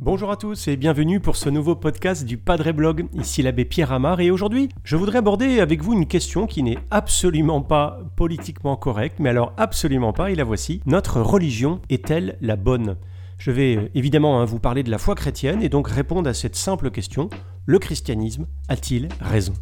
Bonjour à tous et bienvenue pour ce nouveau podcast du Padre Blog. Ici l'abbé Pierre Amar et aujourd'hui, je voudrais aborder avec vous une question qui n'est absolument pas politiquement correcte, mais alors absolument pas, et la voici. Notre religion est-elle la bonne? Je vais euh, évidemment hein, vous parler de la foi chrétienne et donc répondre à cette simple question. Le christianisme a-t-il raison?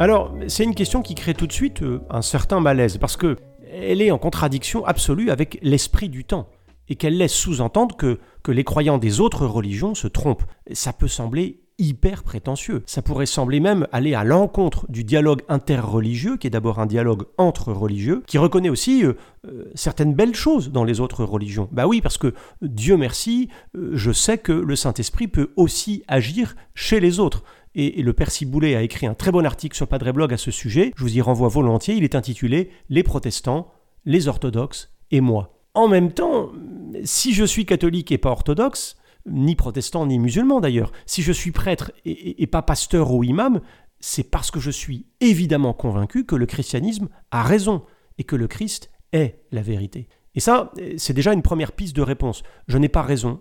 Alors, c'est une question qui crée tout de suite euh, un certain malaise, parce que elle est en contradiction absolue avec l'esprit du temps, et qu'elle laisse sous-entendre que, que les croyants des autres religions se trompent. Ça peut sembler hyper prétentieux. Ça pourrait sembler même aller à l'encontre du dialogue interreligieux, qui est d'abord un dialogue entre religieux, qui reconnaît aussi euh, euh, certaines belles choses dans les autres religions. Bah oui, parce que Dieu merci, je sais que le Saint-Esprit peut aussi agir chez les autres. Et, le Père Ciboulet a écrit un très bon article sur Padre Blog à ce sujet. Je vous y renvoie volontiers. Il est intitulé Les protestants, les orthodoxes et moi. En même temps, si je suis catholique et pas orthodoxe, ni protestant ni musulman d'ailleurs, si je suis prêtre et, pas pasteur ou imam, c'est parce que je suis évidemment convaincu que le christianisme a raison et que le Christ est la vérité. Et ça, c'est déjà une première piste de réponse. Je n'ai pas raison,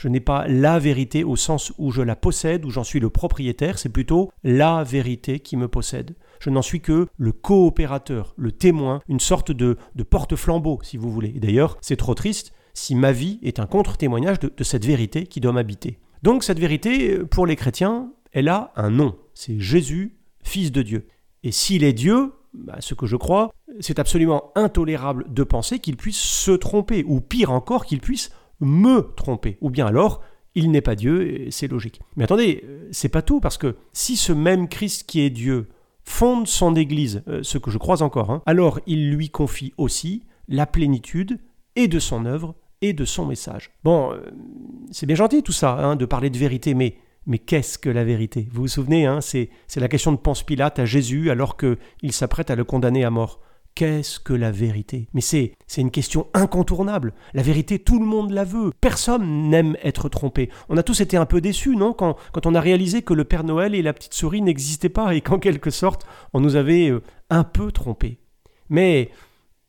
je n'ai pas la vérité au sens où je la possède, où j'en suis le propriétaire, c'est plutôt la vérité qui me possède. Je n'en suis que le coopérateur, le témoin, une sorte de, porte-flambeau, si vous voulez. Et d'ailleurs, c'est trop triste si ma vie est un contre-témoignage de, cette vérité qui doit m'habiter. Donc cette vérité, pour les chrétiens, elle a un nom. C'est Jésus, Fils de Dieu. Et s'il est Dieu, bah, ce que je crois, c'est absolument intolérable de penser qu'il puisse se tromper, ou pire encore, qu'il puisse me tromper. Ou bien alors, il n'est pas Dieu, et c'est logique. Mais attendez, euh, c'est pas tout, parce que si ce même Christ qui est Dieu fonde son Église, euh, ce que je crois encore, hein, alors il lui confie aussi la plénitude et de son œuvre et de son message. Bon, euh, c'est bien gentil tout ça, hein, de parler de vérité, mais, mais qu'est-ce que la vérité? Vous vous souvenez, hein, c'est la question de Ponce Pilate à Jésus alors qu'il s'apprête à le condamner à mort. Qu'est-ce que la vérité? Mais c'est, une question incontournable. La vérité, tout le monde la veut. Personne n'aime être trompé. On a tous été un peu déçus, non? Quand, quand on a réalisé que le Père Noël et la petite souris n'existaient pas et qu'en quelque sorte, on nous avait euh, un peu trompés. Mais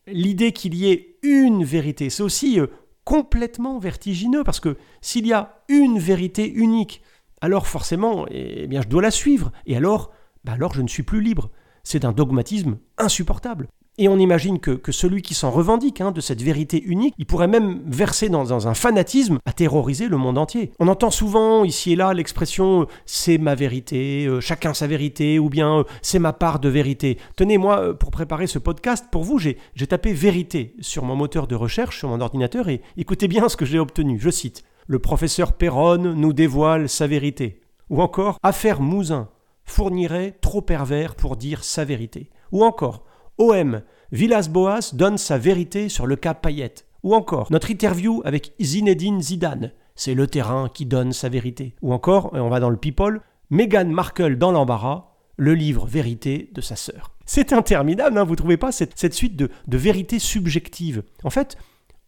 l'idée qu'il y ait une vérité, c'est aussi euh, complètement vertigineux parce que s'il y a une vérité unique, alors forcément, eh bien, je dois la suivre. Et alors, bah alors je ne suis plus libre. C'est un dogmatisme insupportable. Et on imagine que, celui qui s'en revendique hein, de cette vérité unique, il pourrait même verser dans, un fanatisme à terroriser le monde entier. On entend souvent ici et là l'expression c'est ma vérité, euh, chacun sa vérité, ou bien euh, c'est ma part de vérité. Tenez, moi, euh, pour préparer ce podcast, pour vous, j'ai tapé vérité sur mon moteur de recherche, sur mon ordinateur, et écoutez bien ce que j'ai obtenu. Je cite Le professeur Perron nous dévoile sa vérité. Ou encore Affaire Mouzin fournirait trop pervers pour dire sa vérité. Ou encore OM, Villas-Boas donne sa vérité sur le cas Payet. Ou encore, notre interview avec Zinedine Zidane, c'est le terrain qui donne sa vérité. Ou encore, on va dans le people, Meghan Markle dans l'embarras, le livre Vérité de sa sœur. C'est interminable, hein, vous trouvez pas cette, suite de, vérités subjectives? En fait,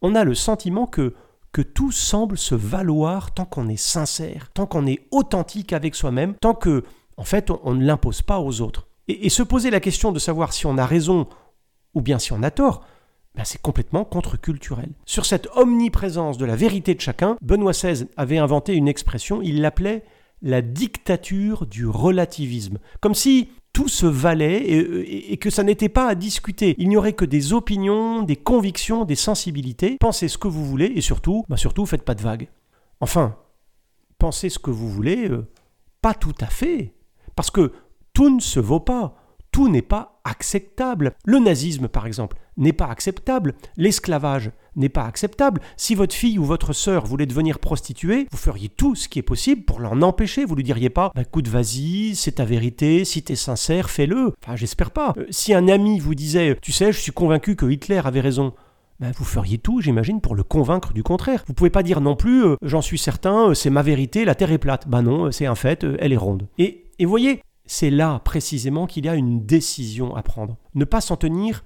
on a le sentiment que, que tout semble se valoir tant qu'on est sincère, tant qu'on est authentique avec soi-même, tant que, en fait, on ne l'impose pas aux autres. Et, se poser la question de savoir si on a raison ou bien si on a tort, ben c'est complètement contre-culturel. Sur cette omniprésence de la vérité de chacun, Benoît XVI avait inventé une expression, il l'appelait la dictature du relativisme. Comme si tout se valait et, que ça n'était pas à discuter. Il n'y aurait que des opinions, des convictions, des sensibilités. Pensez ce que vous voulez et surtout, ben surtout, faites pas de vagues. Enfin, pensez ce que vous voulez, euh, pas tout à fait. Parce que tout ne se vaut pas. Tout n'est pas acceptable. Le nazisme, par exemple, n'est pas acceptable. L'esclavage n'est pas acceptable. Si votre fille ou votre sœur voulait devenir prostituée, vous feriez tout ce qui est possible pour l'en empêcher. Vous lui diriez pas, bah, écoute, vas-y, c'est ta vérité, si t'es sincère, fais-le. Enfin, j'espère pas. Euh, si un ami vous disait, tu sais, je suis convaincu que Hitler avait raison, bah, vous feriez tout, j'imagine, pour le convaincre du contraire. Vous pouvez pas dire non plus, euh, j'en suis certain, euh, c'est ma vérité, la Terre est plate. Bah non, c'est un fait, elle est ronde. Et, et voyez, c'est là précisément qu'il y a une décision à prendre. Ne pas s'en tenir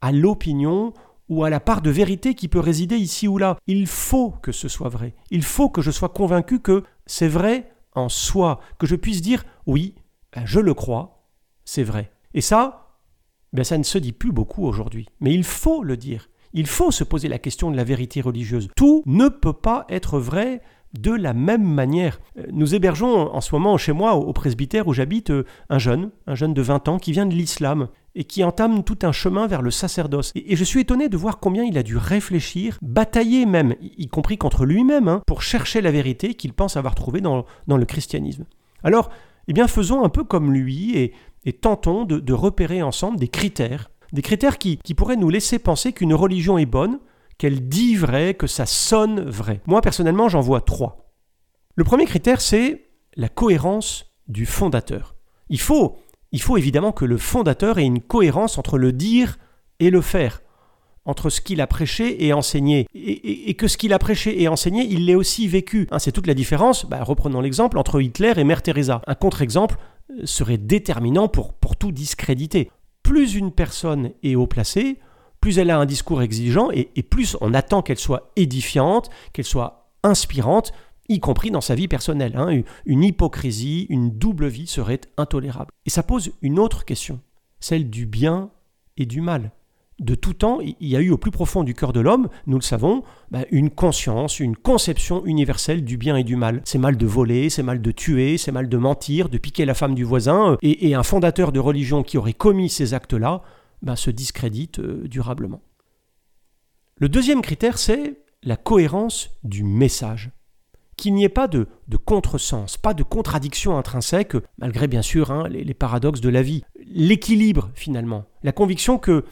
à l'opinion ou à la part de vérité qui peut résider ici ou là. Il faut que ce soit vrai. Il faut que je sois convaincu que c'est vrai en soi, que je puisse dire oui, ben, je le crois, c'est vrai. Et ça, ben ça ne se dit plus beaucoup aujourd'hui. Mais il faut le dire. Il faut se poser la question de la vérité religieuse. Tout ne peut pas être vrai de la même manière. Euh, nous hébergeons en ce moment chez moi, au presbytère où j'habite, euh, un jeune, un jeune de 20 ans qui vient de l'islam et qui entame tout un chemin vers le sacerdoce. Et, je suis étonné de voir combien il a dû réfléchir, batailler même, y, compris contre lui-même, hein, pour chercher la vérité qu'il pense avoir trouvée dans, le christianisme. Alors, eh bien, faisons un peu comme lui et, tentons de, repérer ensemble des critères, des critères qui pourraient nous laisser penser qu'une religion est bonne, qu'elle dit vrai, que ça sonne vrai. Moi, personnellement, j'en vois trois. Le premier critère, c'est la cohérence du fondateur. Il faut, évidemment que le fondateur ait une cohérence entre le dire et le faire, entre ce qu'il a prêché et enseigné, et, que ce qu'il a prêché et enseigné, il l'ait aussi vécu. Hein, c'est toute la différence, bah, reprenons l'exemple, entre Hitler et Mère Teresa. Un contre-exemple euh, serait déterminant pour tout discréditer. Plus une personne est haut placée, plus elle a un discours exigeant et, plus on attend qu'elle soit édifiante, qu'elle soit inspirante, y compris dans sa vie personnelle. Hein. Une hypocrisie, une double vie serait intolérable. Et ça pose une autre question, celle du bien et du mal. De tout temps, il y a eu au plus profond du cœur de l'homme, nous le savons, bah, une conscience, une conception universelle du bien et du mal. C'est mal de voler, c'est mal de tuer, c'est mal de mentir, de piquer la femme du voisin, et un fondateur de religion qui aurait commis ces actes-là ben, se discrédite euh, durablement. Le deuxième critère, c'est la cohérence du message. Qu'il n'y ait pas de, de contresens, pas de contradiction intrinsèque, malgré bien sûr hein, les, paradoxes de la vie. L'équilibre, finalement. La conviction que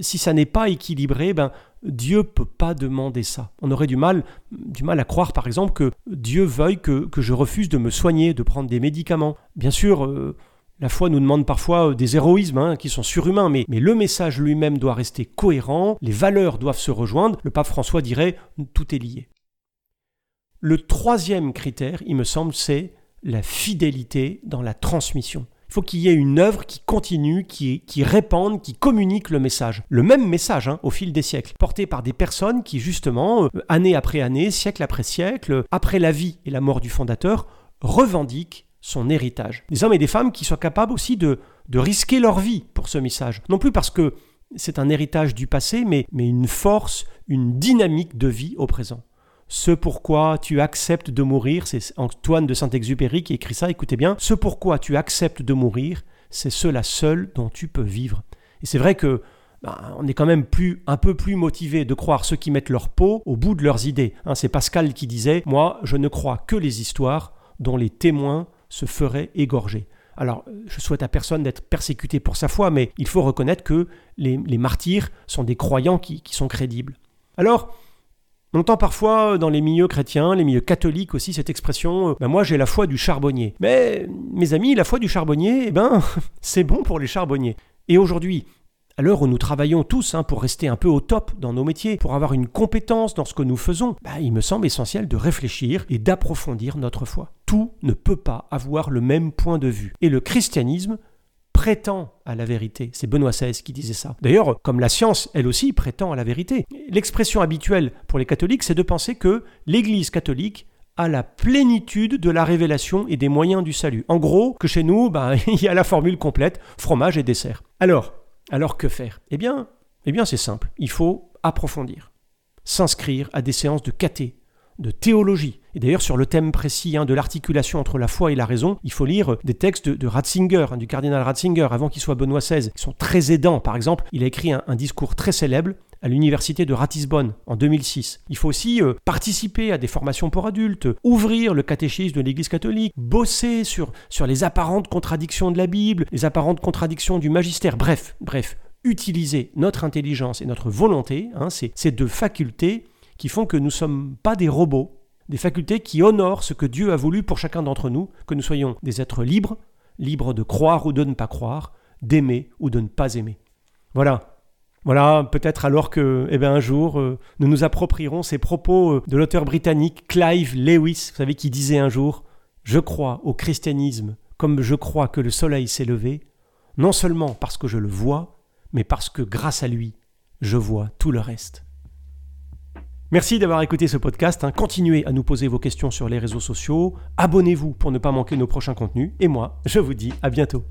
si ça n'est pas équilibré, ben, Dieu peut pas demander ça. On aurait du mal, du mal à croire, par exemple, que Dieu veuille que, que je refuse de me soigner, de prendre des médicaments. Bien sûr, euh, la foi nous demande parfois euh, des héroïsmes hein, qui sont surhumains, mais, le message lui-même doit rester cohérent, les valeurs doivent se rejoindre. Le pape François dirait tout est lié. Le troisième critère, il me semble, c'est la fidélité dans la transmission. Il faut qu'il y ait une œuvre qui continue, qui, répande, qui communique le message. Le même message hein, au fil des siècles, porté par des personnes qui, justement, euh, année après année, siècle après siècle, après la vie et la mort du fondateur, revendiquent son héritage. Des hommes et des femmes qui soient capables aussi de, de risquer leur vie pour ce message. Non plus parce que c'est un héritage du passé, mais, mais une force, une dynamique de vie au présent. Ce pourquoi tu acceptes de mourir, c'est Antoine de Saint-Exupéry qui écrit ça, écoutez bien, ce pourquoi tu acceptes de mourir, c'est cela seul dont tu peux vivre. Et c'est vrai que ben, on est quand même plus, un peu plus motivé de croire ceux qui mettent leur peau au bout de leurs idées. Hein, c'est Pascal qui disait Moi, je ne crois que les histoires dont les témoins se ferait égorger. Alors, je souhaite à personne d'être persécuté pour sa foi, mais il faut reconnaître que les, martyrs sont des croyants qui, sont crédibles. Alors, on entend parfois dans les milieux chrétiens, les milieux catholiques aussi, cette expression euh, ben Moi j'ai la foi du charbonnier. Mais, mes amis, la foi du charbonnier, eh ben, c'est bon pour les charbonniers. Et aujourd'hui, à l'heure où nous travaillons tous hein, pour rester un peu au top dans nos métiers, pour avoir une compétence dans ce que nous faisons, bah, il me semble essentiel de réfléchir et d'approfondir notre foi. Tout ne peut pas avoir le même point de vue. Et le christianisme prétend à la vérité. C'est Benoît XVI qui disait ça. D'ailleurs, comme la science, elle aussi, prétend à la vérité. L'expression habituelle pour les catholiques, c'est de penser que l'Église catholique a la plénitude de la révélation et des moyens du salut. En gros, que chez nous, bah, il y a la formule complète, fromage et dessert. Alors, alors que faire? Eh bien, eh bien c'est simple, il faut approfondir, s'inscrire à des séances de caté, de théologie. Et d'ailleurs, sur le thème précis hein, de l'articulation entre la foi et la raison, il faut lire des textes de, Ratzinger, hein, du cardinal Ratzinger, avant qu'il soit Benoît XVI, qui sont très aidants. Par exemple, il a écrit un, discours très célèbre à l'université de Ratisbonne en 2006. Il faut aussi euh, participer à des formations pour adultes, ouvrir le catéchisme de l'Église catholique, bosser sur, sur les apparentes contradictions de la Bible, les apparentes contradictions du magistère. Bref, bref, utiliser notre intelligence et notre volonté, hein, ces deux facultés qui font que nous ne sommes pas des robots, des facultés qui honorent ce que Dieu a voulu pour chacun d'entre nous, que nous soyons des êtres libres, libres de croire ou de ne pas croire, d'aimer ou de ne pas aimer. Voilà. Voilà, peut-être alors que, eh bien, un jour, euh, nous nous approprierons ces propos euh, de l'auteur britannique Clive Lewis, vous savez, qui disait un jour Je crois au christianisme comme je crois que le soleil s'est levé, non seulement parce que je le vois, mais parce que grâce à lui, je vois tout le reste. Merci d'avoir écouté ce podcast. Hein. Continuez à nous poser vos questions sur les réseaux sociaux. Abonnez-vous pour ne pas manquer nos prochains contenus. Et moi, je vous dis à bientôt.